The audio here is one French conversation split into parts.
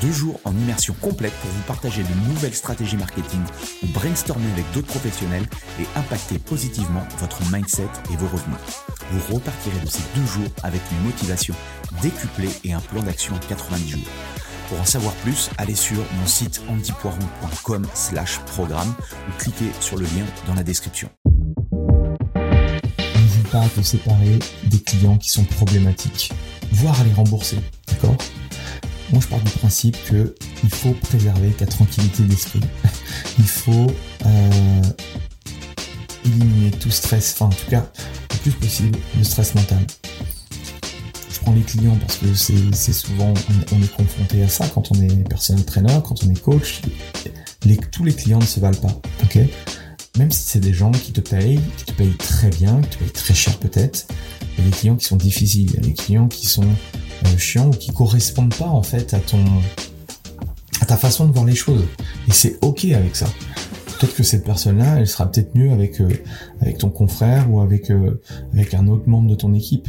Deux jours en immersion complète pour vous partager de nouvelles stratégies marketing ou brainstormer avec d'autres professionnels et impacter positivement votre mindset et vos revenus. Vous repartirez de ces deux jours avec une motivation décuplée et un plan d'action en 90 jours. Pour en savoir plus, allez sur mon site antipoiron.com slash programme ou cliquez sur le lien dans la description. N'hésite pas à te séparer des clients qui sont problématiques, voire à les rembourser, d'accord? Moi, je pars du principe que il faut préserver ta tranquillité d'esprit. il faut euh, éliminer tout stress, enfin en tout cas le plus possible le stress mental. Je prends les clients parce que c'est souvent on, est confronté à ça quand on est personal trainer, quand on est coach. tous les clients ne se valent pas, ok? Même si c'est des gens qui te payent, qui te payent très bien, qui te payent très cher peut-être, il y a des clients qui sont difficiles, il y a des clients qui sont chiants ou qui correspondent pas en fait à ton à ta façon de voir les choses. Et c'est ok avec ça. Peut-être que cette personne-là, elle sera peut-être mieux avec euh, avec ton confrère ou avec euh, avec un autre membre de ton équipe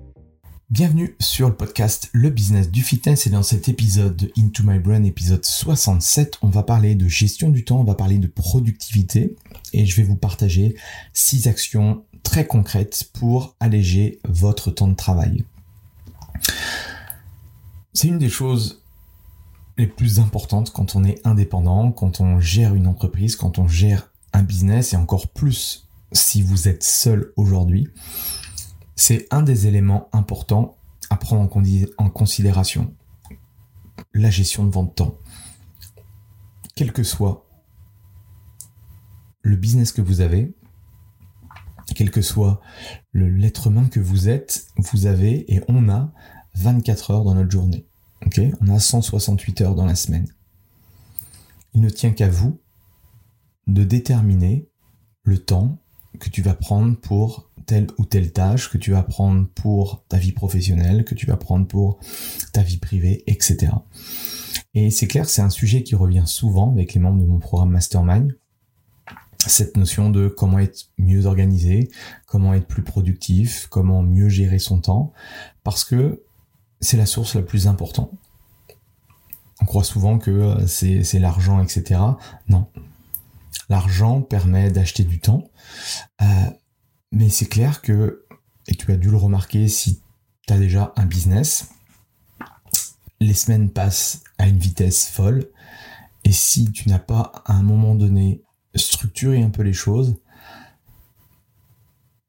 Bienvenue sur le podcast Le Business du Fitness. Et dans cet épisode de Into My Brain, épisode 67, on va parler de gestion du temps, on va parler de productivité. Et je vais vous partager six actions très concrètes pour alléger votre temps de travail. C'est une des choses les plus importantes quand on est indépendant, quand on gère une entreprise, quand on gère un business et encore plus si vous êtes seul aujourd'hui c'est un des éléments importants à prendre en, considération. La gestion de vente temps. Quel que soit le business que vous avez, quel que soit l'être humain que vous êtes, vous avez et on a 24 heures dans notre journée. on a 168 heures dans la semaine. Il ne tient qu'à vous de déterminer le temps que tu vas prendre pour telle ou telle tâche, que tu vas prendre pour ta vie professionnelle, que tu vas prendre pour ta vie privée, etc. Et c'est clair, c'est un sujet qui revient souvent avec les membres de mon programme Mastermind. Cette notion de comment être mieux organisé, comment être plus productif, comment mieux gérer son temps, parce que c'est la source la plus importante. On croit souvent que euh, c'est l'argent, etc. Non, L'argent permet d'acheter du temps. Euh, mais c'est clair que, et tu as dû le remarquer si tu as déjà un business, les semaines passent à une vitesse folle. Et si tu n'as pas à un moment donné structuré un peu les choses,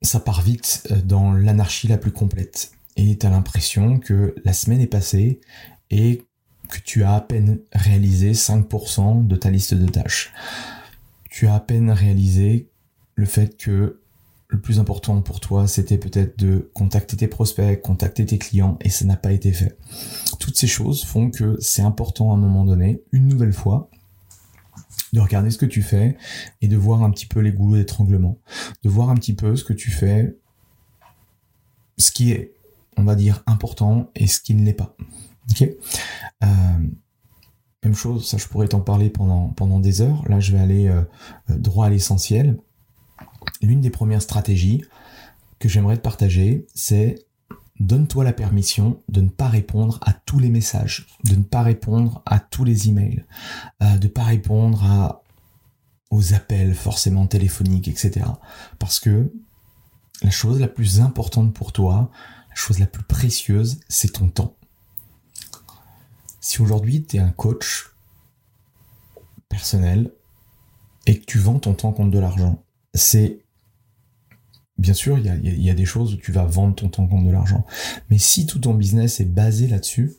ça part vite euh, dans l'anarchie la plus complète. Et tu as l'impression que la semaine est passée et que tu as à peine réalisé 5% de ta liste de tâches tu as à peine réalisé le fait que le plus important pour toi, c'était peut-être de contacter tes prospects, contacter tes clients, et ça n'a pas été fait. Toutes ces choses font que c'est important à un moment donné, une nouvelle fois, de regarder ce que tu fais et de voir un petit peu les goulots d'étranglement, de voir un petit peu ce que tu fais, ce qui est, on va dire, important et ce qui ne l'est pas. Euh, même chose, ça je pourrais t'en parler pendant, pendant des heures. Là, je vais aller euh, euh, droit à l'essentiel. L'une des premières stratégies que j'aimerais te partager, c'est donne-toi la permission de ne pas répondre à tous les messages, de ne pas répondre à tous les emails, euh, de ne pas répondre aux appels forcément téléphoniques, etc. Parce que la chose la plus importante pour toi, la chose la plus précieuse, c'est ton temps. Si aujourd'hui tu es un coach personnel et que tu vends ton temps contre de l'argent, c'est Bien sûr, il y a, des choses où tu vas vendre ton temps contre de l'argent. Mais si tout ton business est basé là-dessus,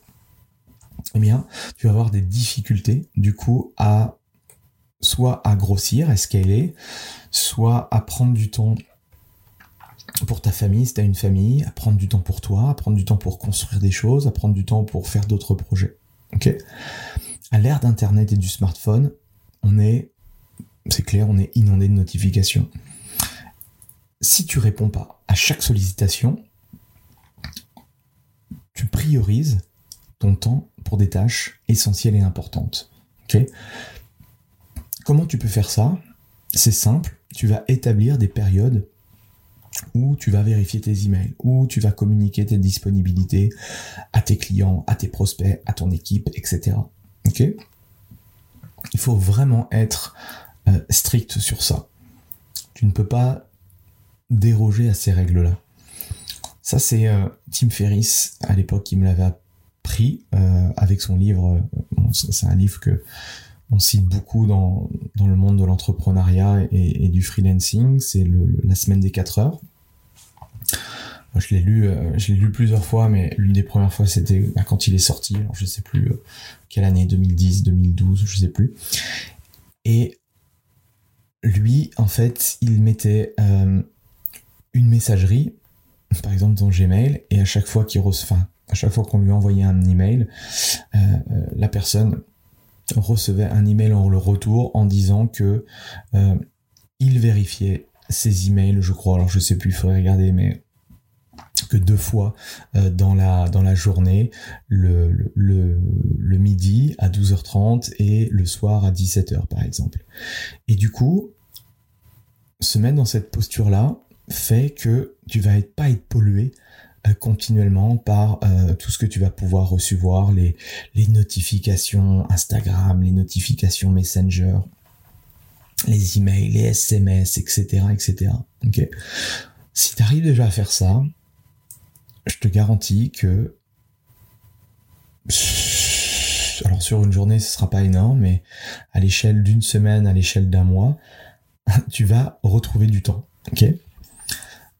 eh bien, tu vas avoir des difficultés, du coup, à soit à grossir, à scaler, soit à prendre du temps pour ta famille, si tu as une famille, à prendre du temps pour toi, à prendre du temps pour construire des choses, à prendre du temps pour faire d'autres projets. Ok? À l'ère d'Internet et du smartphone, on est, c'est clair, on est inondé de notifications si tu réponds pas à chaque sollicitation, tu priorises ton temps pour des tâches essentielles et importantes. Comment tu peux faire ça? C'est simple, tu vas établir des périodes où tu vas vérifier tes emails, où tu vas communiquer tes disponibilités à tes clients, à tes prospects, à ton équipe, etc. Ok? Il faut vraiment être euh, strict sur ça. Tu ne peux pas déroger à ces règles-là. Ça, c'est euh, Tim Ferriss, à l'époque, qui me l'avait appris euh, avec son livre. C'est un livre que on cite beaucoup dans, dans le monde de l'entrepreneuriat et, du freelancing. C'est la semaine des 4 heures. je l'ai lu, lu plusieurs fois, mais l'une des premières fois, c'était bah, quand il est sorti. Alors, je sais plus quelle année, 2010, 2012, je sais plus. Et lui, en fait, il mettait une messagerie, par exemple dans Gmail, et à chaque fois qu'il à chaque fois qu'on lui envoyait un email, euh, euh, la personne recevait un email en le retour en disant que euh, il vérifiait ses emails, je crois, alors je sais plus, il faudrait regarder, mais que deux fois dans, la, dans la journée, le, le, midi à 12h30 et le soir à 17h par exemple. Et du coup, se mettre dans cette posture-là, fait que tu vas pas être pollué euh, continuellement par euh, tout ce que tu vas pouvoir recevoir, les, les notifications Instagram, les notifications Messenger, les emails, les SMS, etc. etc. ok si tu arrives déjà à faire ça, je te garantis que alors sur une journée ce sera pas énorme, mais à l'échelle d'une semaine, à l'échelle d'un mois, tu vas retrouver du temps.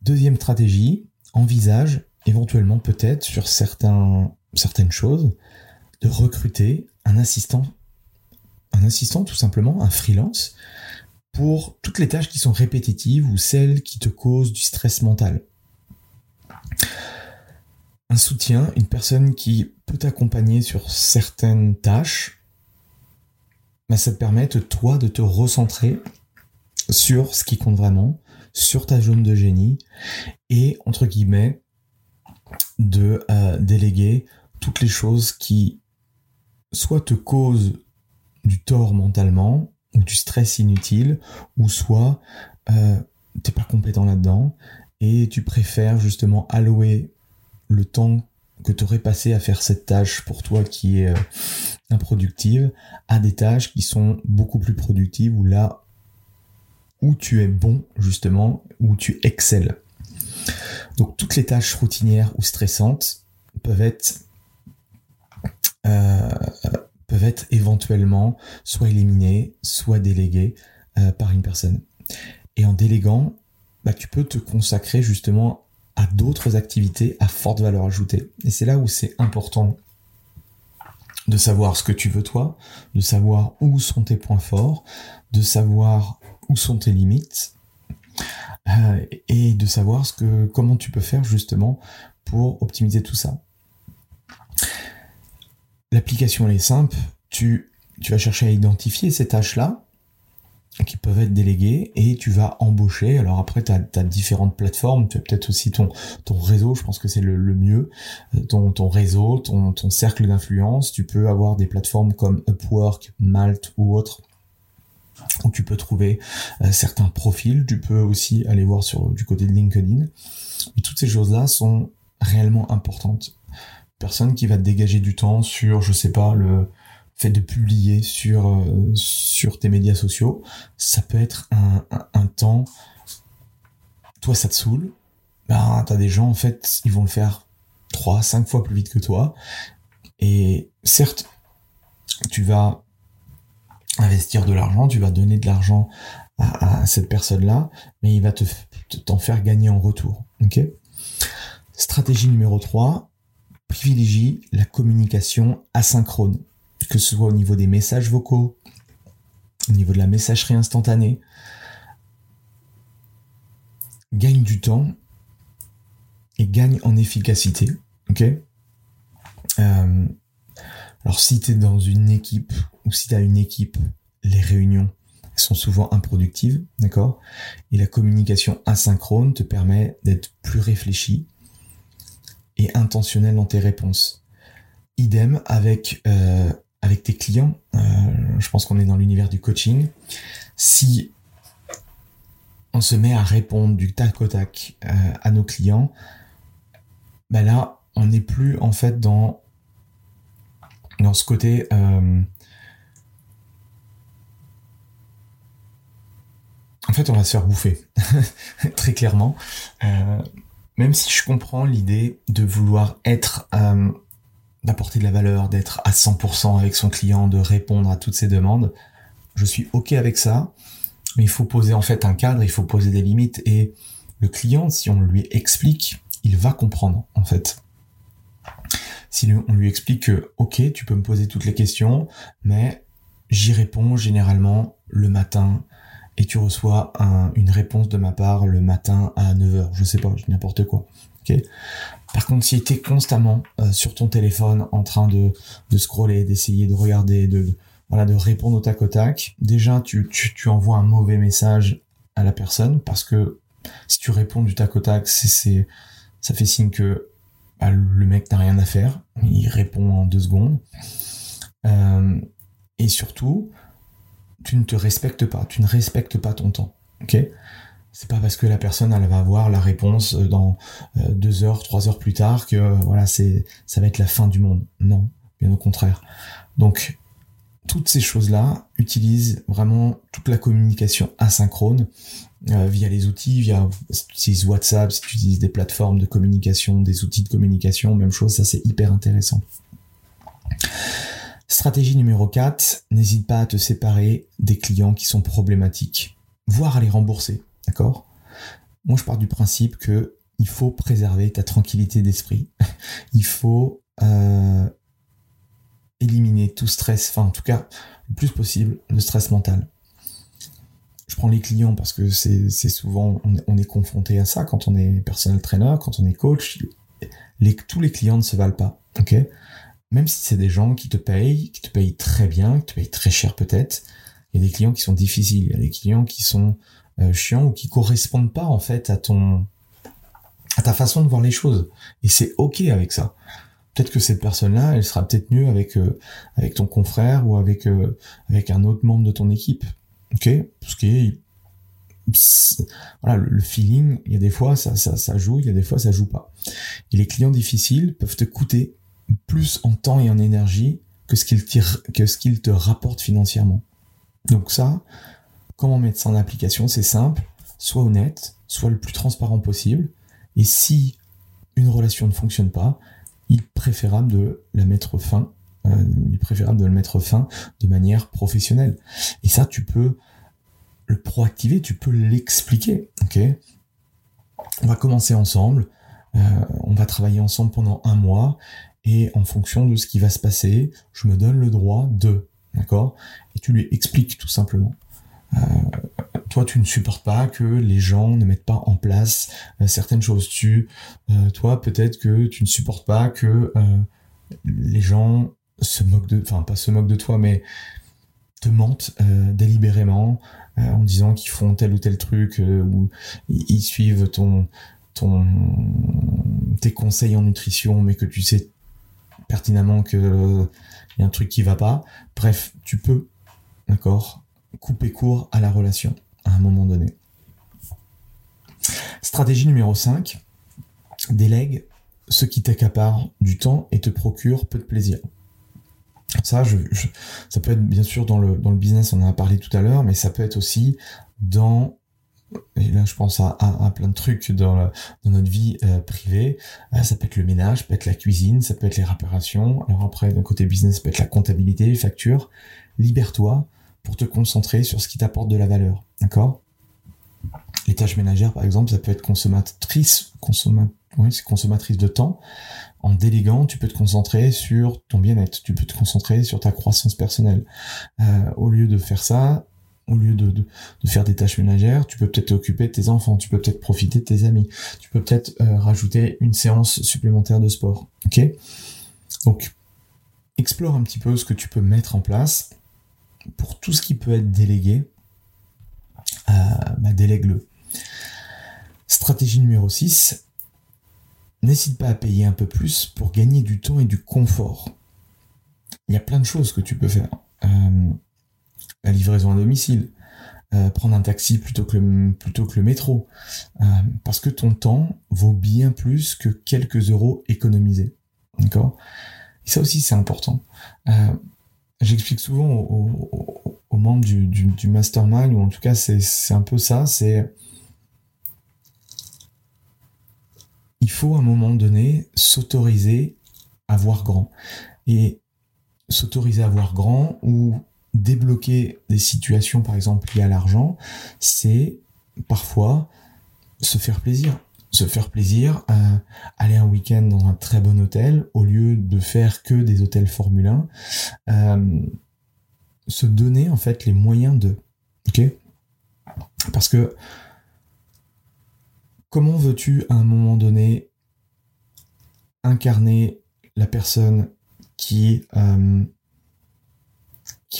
Deuxième stratégie, envisage éventuellement peut-être sur certaines choses de recruter un assistant, un assistant tout simplement, un freelance, pour toutes les tâches qui sont répétitives ou celles qui te causent du stress mental. Un soutien, une personne qui peut t'accompagner sur certaines tâches, bah, ça te permet, toi, de te recentrer sur ce qui compte vraiment, sur ta zone de génie et, entre guillemets, de euh, déléguer toutes les choses qui soit te causent du tort mentalement ou du stress inutile, ou soit euh, t'es pas compétent là-dedans et tu préfères justement allouer le temps que tu aurais passé à faire cette tâche pour toi qui est euh, improductive à des tâches qui sont beaucoup plus productives où là où tu es bon justement, où tu excelles. Donc toutes les tâches routinières ou stressantes peuvent être euh, peuvent être éventuellement soit éliminées, soit déléguées euh, par une personne. Et en déléguant, bah, tu peux te consacrer justement à d'autres activités à forte valeur ajoutée. Et c'est là où c'est important de savoir ce que tu veux toi, de savoir où sont tes points forts, de savoir où sont tes limites euh, et de savoir ce que, comment tu peux faire justement pour optimiser tout ça. L'application est simple, tu, tu vas chercher à identifier ces tâches-là qui peuvent être déléguées et tu vas embaucher. Alors après, tu as, différentes plateformes, tu as peut-être aussi ton, ton réseau, je pense que c'est le, mieux, euh, ton, ton réseau, ton, ton cercle d'influence. Tu peux avoir des plateformes comme Upwork, Malt ou autres où tu peux trouver euh, certains profils. Tu peux aussi aller voir sur du côté de LinkedIn. Et toutes ces choses-là sont réellement importante. Personne qui va te dégager du temps sur, je sais pas, le fait de publier sur, euh, sur tes médias sociaux. Ça peut être un, temps, toi ça te saoule, ben t'as des gens en fait, ils vont le faire 3, 5 fois plus vite que toi. Et certes, tu vas investir de l'argent, tu vas donner de l'argent à, cette personne-là, mais il va te t'en faire gagner en retour. Stratégie numéro 3, privilégie la communication asynchrone, que ce soit au niveau des messages vocaux, au niveau de la messagerie instantanée. Gagne du temps et gagne en efficacité. Ok? Euh, Alors si tu es dans une équipe ou si tu as une équipe, les réunions sont souvent improductives, d'accord? Et la communication asynchrone te permet d'être plus réfléchi et intentionnel dans tes réponses. Idem avec, euh, avec tes clients. Euh, je pense qu'on est dans l'univers du coaching. Si on se met à répondre du tac au tac euh, à nos clients, ben là, on n'est plus en fait dans, dans ce côté en fait, on va se faire bouffer, très clairement. Euh, même si je comprends l'idée de vouloir être, euh, d'apporter de la valeur, d'être à 100% avec son client, de répondre à toutes ses demandes, je suis ok avec ça. Mais il faut poser en fait un cadre, il faut poser des limites et le client, si on lui explique, il va comprendre en fait. Si on lui explique que ok, tu peux me poser toutes les questions, mais j'y réponds généralement le matin, et tu reçois une réponse de ma part le matin à 9h, je sais pas, n'importe quoi. Par contre, si tu es constamment euh, sur ton téléphone en train de, scroller, d'essayer de regarder, de, répondre au tac au tac, déjà tu, envoies un mauvais message à la personne parce que si tu réponds du tac au ça fait signe que bah, le mec n'a rien à faire, il répond en deux secondes. Euh, et surtout, tu ne te respectes pas, tu ne respectes pas ton temps. Ok? C'est pas parce que la personne elle va avoir la réponse euh, dans euh, deux heures, trois heures plus tard que euh, voilà c'est ça va être la fin du monde. Non, bien au contraire. Donc toutes ces choses-là utilisent vraiment toute la communication asynchrone via les outils, via si tu utilises WhatsApp, si tu utilises des plateformes de communication, des outils de communication, même chose, ça c'est hyper intéressant. Stratégie numéro 4, n'hésite pas à te séparer des clients qui sont problématiques, voire à les rembourser, d'accord? Moi je pars du principe que il faut préserver ta tranquillité d'esprit, il faut euh, éliminer tout stress, enfin en tout cas le plus possible le stress mental. Je prends les clients parce que c'est souvent on, est confronté à ça quand on est personnel trainer, quand on est coach. Tous les clients ne se valent pas, ok? Même si c'est des gens qui te payent, qui te payent très bien, qui te payent très cher peut-être, il y a des clients qui sont difficiles, il y a des clients qui sont chiants ou qui correspondent pas en fait à ton à ta façon de voir les choses. Et c'est ok avec ça. Peut-être que cette personne-là, elle sera peut-être mieux avec euh, avec ton confrère ou avec euh, avec un autre membre de ton équipe. Ok, parce que voilà, le feeling, il y a des fois ça, ça, ça joue, il y a des fois ça joue pas. Et les clients difficiles peuvent te coûter plus en temps et en énergie que ce qu'il que ce qu'il te rapporte financièrement. Donc ça, comment mettre ça en application C'est simple, sois honnête, sois le plus transparent possible. Et si une relation ne fonctionne pas, il est préférable de la mettre fin. Euh, il est préférable de le mettre fin de manière professionnelle. Et ça, tu peux le proactiver, tu peux l'expliquer. Ok? On va commencer ensemble. Euh, on va travailler ensemble pendant un mois et en fonction de ce qui va se passer, je me donne le droit de, d'accord? Et tu lui expliques tout simplement. Euh, toi, tu ne supportes pas que les gens ne mettent pas en place euh, certaines choses. Tu, euh, toi, peut-être que tu ne supportes pas que les gens se moquent de, enfin pas se moquent de toi, mais te mentent délibérément en disant qu'ils font tel ou tel truc ou ils suivent ton ton tes conseils en nutrition, mais que tu sais pertinemment que y a un truc qui va pas. Bref, tu peux, d'accord, couper court à la relation à un moment donné. Stratégie numéro 5, délègue ce qui t'accapare du temps et te procure peu de plaisir. Ça, ça peut être bien sûr dans le, dans le business, on en a parlé tout à l'heure, mais ça peut être aussi dans et là je pense à, à, plein de trucs dans, dans notre vie euh, privée. Euh, ça peut être le ménage, ça peut être la cuisine, ça peut être les réparations. Alors après, d'un côté business, ça peut être la comptabilité, les factures. Libère-toi pour te concentrer sur ce qui t'apporte de la valeur. D'accord? Les tâches ménagères, par exemple, ça peut être consommatrice, consomma, oui, c'est consommatrice de temps. En déléguant, tu peux te concentrer sur ton bien-être, tu peux te concentrer sur ta croissance personnelle. Euh, au lieu de faire ça, au lieu de, faire des tâches ménagères, tu peux peut-être t'occuper de tes enfants, tu peux peut-être profiter de tes amis, tu peux peut-être euh, rajouter une séance supplémentaire de sport. Ok? Donc, explore un petit peu ce que tu peux mettre en place pour tout ce qui peut être délégué. Euh, bah, délègue-le. Stratégie numéro 6. N'hésite pas à payer un peu plus pour gagner du temps et du confort. Il y a plein de choses que tu peux faire. Euh, la livraison à domicile, euh, prendre un taxi plutôt que le, métro, parce que ton temps vaut bien plus que quelques euros économisés. D'accord? Ça aussi, c'est important. J'explique souvent aux, membres du, du, mastermind, ou en tout cas, c'est un peu ça, c'est... Il faut à un moment donné s'autoriser à voir grand. Et s'autoriser à voir grand ou débloquer des situations, par exemple, liées à l'argent, c'est parfois se faire plaisir. Se faire plaisir, euh, aller un week-end dans un très bon hôtel au lieu de faire que des hôtels Formule 1. Euh, se donner en fait les moyens de. Parce que comment veux-tu à un moment donné incarner la personne qui euh,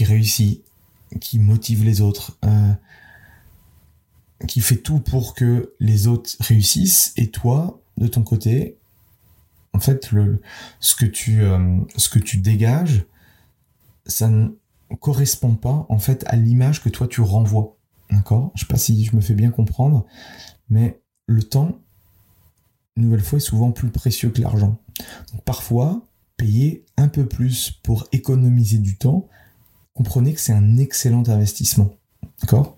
réussit, qui motive les autres, qui fait tout pour que les autres réussissent, et toi, de ton côté, en fait, le, ce, que tu, euh, ce que tu dégages, ça ne correspond pas, en fait, à l'image que toi, tu renvoies. D'accord? Je sais pas si je me fais bien comprendre, mais le temps, une nouvelle fois, est souvent plus précieux que l'argent. Parfois, payer un peu plus pour économiser du temps, comprenez que c'est un excellent investissement. D'accord?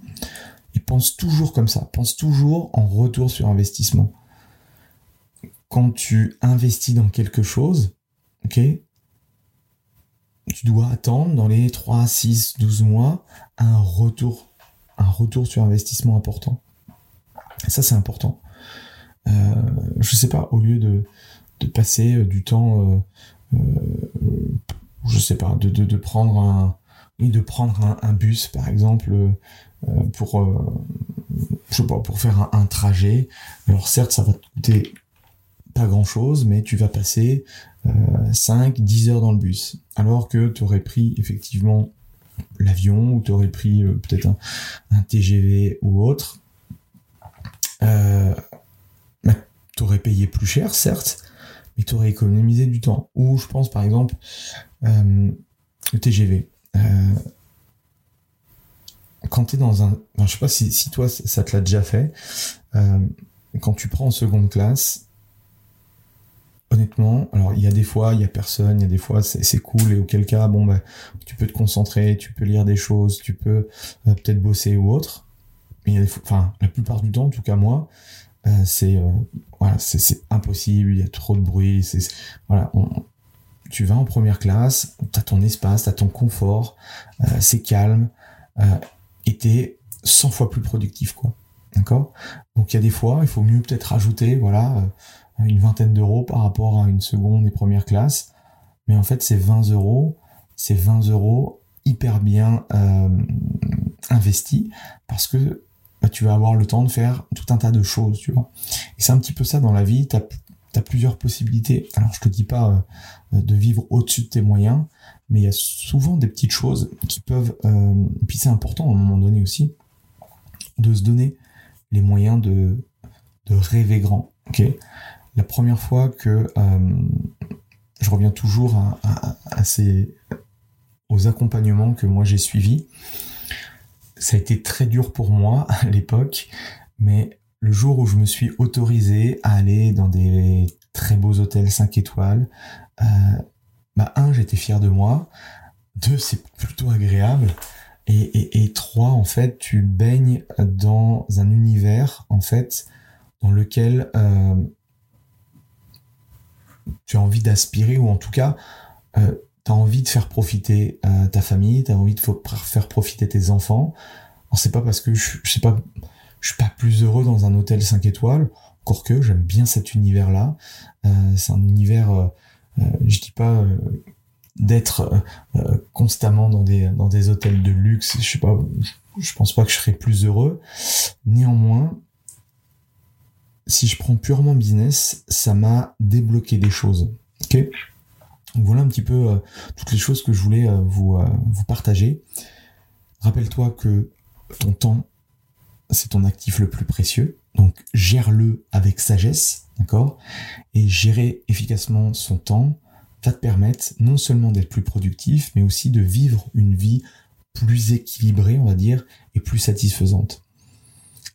Pense toujours comme ça, pense toujours en retour sur investissement. Quand tu investis dans quelque chose, ok tu dois attendre dans les 3, 6, 12 mois un retour, un retour sur investissement important. Ça, c'est important. Euh, je sais pas, au lieu de, passer euh, du temps, euh, euh, je sais pas, de, de prendre un, de prendre un, bus par exemple pour euh, je sais pas pour faire un, trajet. Alors certes ça va te coûter pas grand chose mais tu vas passer 5 euh, 10 heures dans le bus. Alors que tu aurais pris effectivement l'avion ou tu aurais pris peut-être un, TGV ou autre bah, tu aurais payé plus cher certes mais tu aurais économisé du temps. Ou je pense par exemple le TGV euh, quand tu es dans un... je sais pas si, toi, ça te l'a déjà fait. Euh, quand tu prends en seconde classe, honnêtement, alors il y a des fois, il y a personne, il y a des fois, c'est cool, et auquel cas, bon, bah, tu peux te concentrer, tu peux lire des choses, tu peux euh, peut-être bosser ou autre. Mais enfin, la plupart du temps, en tout cas moi, c'est voilà, impossible, il y a trop de bruit, voilà, tu vas en première classe, tu as ton espace, tu as ton confort, euh, c'est calme, euh, es 100 fois plus productif. quoi. D'accord? Donc il y a des fois, il faut mieux peut-être rajouter voilà, euh, une vingtaine d'euros par rapport à une seconde et première classe. Mais en fait, c'est 20 euros, c'est 20 euros hyper bien euh, investis parce que bah, tu vas avoir le temps de faire tout un tas de choses, tu vois. Et c'est un petit peu ça dans la vie, tu as plusieurs possibilités. Alors je te dis pas euh, de vivre au-dessus de tes moyens, mais il y a souvent des petites choses qui peuvent, euh, puis c'est important à un moment donné aussi, de se donner les moyens de, de rêver grand. ok? La première fois que euh, je reviens toujours à, ces, aux accompagnements que moi j'ai suivis, ça a été très dur pour moi à l'époque, mais le jour où je me suis autorisé à aller dans des très beaux hôtels 5 étoiles. Euh, bah un, j'étais fier de moi. Deux, c'est plutôt agréable. Et, et, trois, en fait, tu baignes dans un univers, en fait, dans lequel euh, tu as envie d'aspirer, ou en tout cas, euh, tu as envie de faire profiter euh, ta famille, tu as envie de faire profiter tes enfants. C'est pas parce que je, je pas, suis pas plus heureux dans un hôtel 5 étoiles, encore que j'aime bien cet univers-là. Euh, c'est un univers, je dis pas d'être constamment dans des hôtels de luxe. Je sais pas, je pense pas que je serais plus heureux. Néanmoins, si je prends purement business, ça m'a débloqué des choses. Voilà un petit peu toutes les choses que je voulais vous partager. Rappelle-toi que ton temps c'est ton actif le plus précieux. Donc gère-le avec sagesse, d'accord? Et gérer efficacement son temps va te permettre non seulement d'être plus productif, mais aussi de vivre une vie plus équilibrée, on va dire, et plus satisfaisante.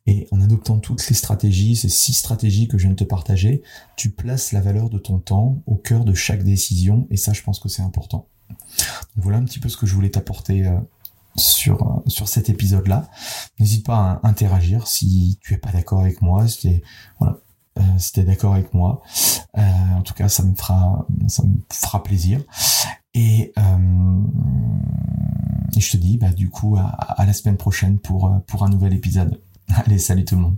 Et en adoptant toutes ces stratégies, ces six stratégies que je viens de te partager, tu places la valeur de ton temps au cœur de chaque décision, et ça, je pense que c'est important. Voilà un petit peu ce que je voulais t'apporter euh, sur euh, sur cet épisode là n'hésite pas à interagir si tu es pas d'accord avec moi si voilà euh, si d'accord avec moi. Euh, en tout cas ça me fera ça me fera plaisir. Et, euh, je te dis bah du coup à, à la semaine prochaine pour pour un nouvel épisode. Allez salut tout le monde